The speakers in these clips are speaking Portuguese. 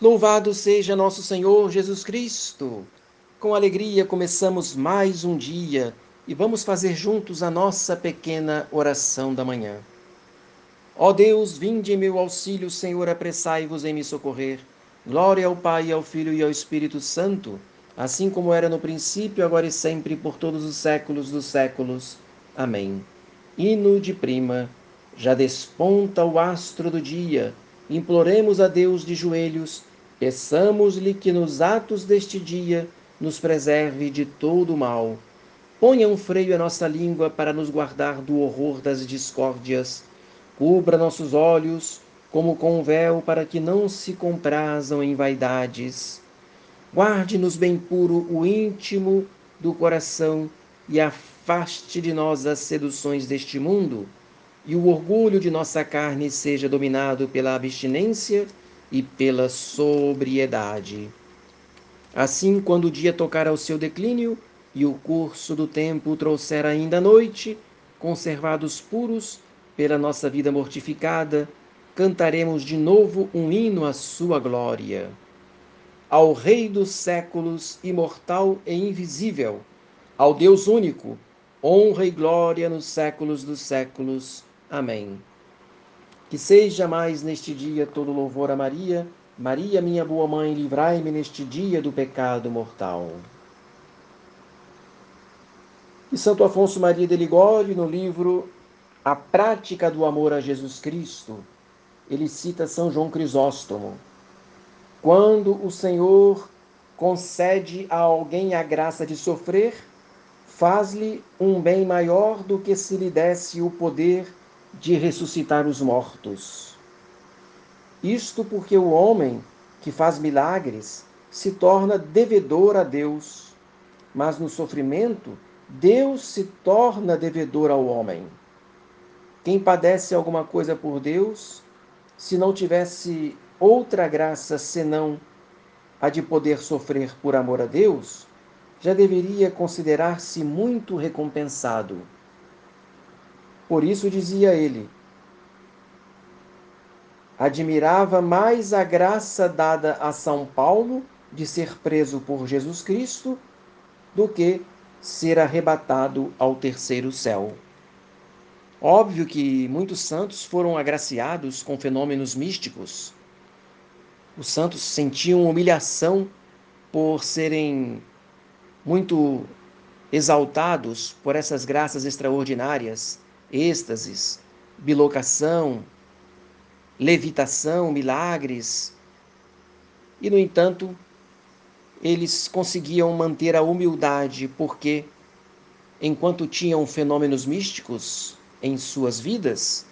Louvado seja nosso Senhor Jesus Cristo! Com alegria começamos mais um dia e vamos fazer juntos a nossa pequena oração da manhã. Ó Deus, vinde em meu auxílio, Senhor, apressai-vos em me socorrer. Glória ao Pai, ao Filho e ao Espírito Santo, assim como era no princípio, agora e sempre, por todos os séculos dos séculos. Amém. Hino de prima, já desponta o astro do dia imploremos a Deus de joelhos, peçamos-lhe que nos atos deste dia nos preserve de todo o mal. Ponha um freio à nossa língua para nos guardar do horror das discórdias. Cubra nossos olhos como com um véu para que não se comprazam em vaidades. Guarde-nos bem puro o íntimo do coração e afaste de nós as seduções deste mundo e o orgulho de nossa carne seja dominado pela abstinência e pela sobriedade. Assim, quando o dia tocar ao seu declínio e o curso do tempo trouxer ainda a noite, conservados puros pela nossa vida mortificada, cantaremos de novo um hino à sua glória. Ao Rei dos séculos, imortal e invisível, ao Deus único, honra e glória nos séculos dos séculos. Amém. Que seja mais neste dia todo louvor a Maria. Maria, minha boa mãe, livrai-me neste dia do pecado mortal. E Santo Afonso Maria de Ligório, no livro A Prática do Amor a Jesus Cristo, ele cita São João Crisóstomo. Quando o Senhor concede a alguém a graça de sofrer, faz-lhe um bem maior do que se lhe desse o poder de ressuscitar os mortos. Isto porque o homem que faz milagres se torna devedor a Deus, mas no sofrimento, Deus se torna devedor ao homem. Quem padece alguma coisa por Deus, se não tivesse outra graça senão a de poder sofrer por amor a Deus, já deveria considerar-se muito recompensado. Por isso dizia ele: admirava mais a graça dada a São Paulo de ser preso por Jesus Cristo do que ser arrebatado ao terceiro céu. Óbvio que muitos santos foram agraciados com fenômenos místicos. Os santos sentiam humilhação por serem muito exaltados por essas graças extraordinárias êxtases, bilocação, levitação, milagres. E, no entanto, eles conseguiam manter a humildade porque, enquanto tinham fenômenos místicos em suas vidas,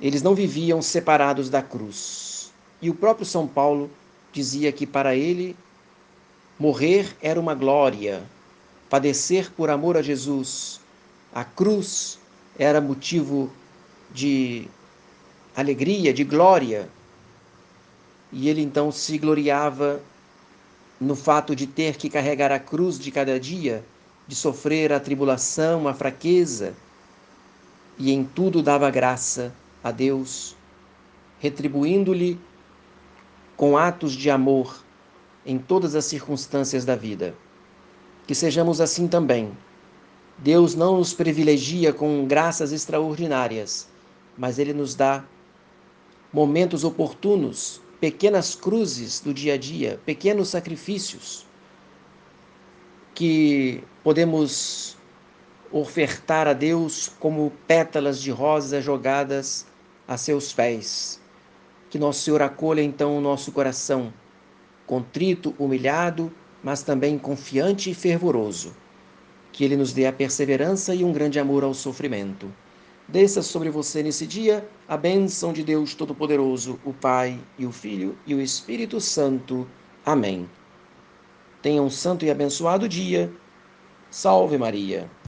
eles não viviam separados da cruz. E o próprio São Paulo dizia que para ele morrer era uma glória, padecer por amor a Jesus, a cruz era motivo de alegria, de glória. E ele então se gloriava no fato de ter que carregar a cruz de cada dia, de sofrer a tribulação, a fraqueza, e em tudo dava graça a Deus, retribuindo-lhe com atos de amor em todas as circunstâncias da vida. Que sejamos assim também Deus não nos privilegia com graças extraordinárias, mas Ele nos dá momentos oportunos, pequenas cruzes do dia a dia, pequenos sacrifícios que podemos ofertar a Deus como pétalas de rosa jogadas a seus pés. Que nosso Senhor acolha então o nosso coração, contrito, humilhado, mas também confiante e fervoroso que Ele nos dê a perseverança e um grande amor ao sofrimento. Desça sobre você nesse dia a bênção de Deus Todo-Poderoso, o Pai e o Filho e o Espírito Santo. Amém. Tenha um santo e abençoado dia. Salve Maria.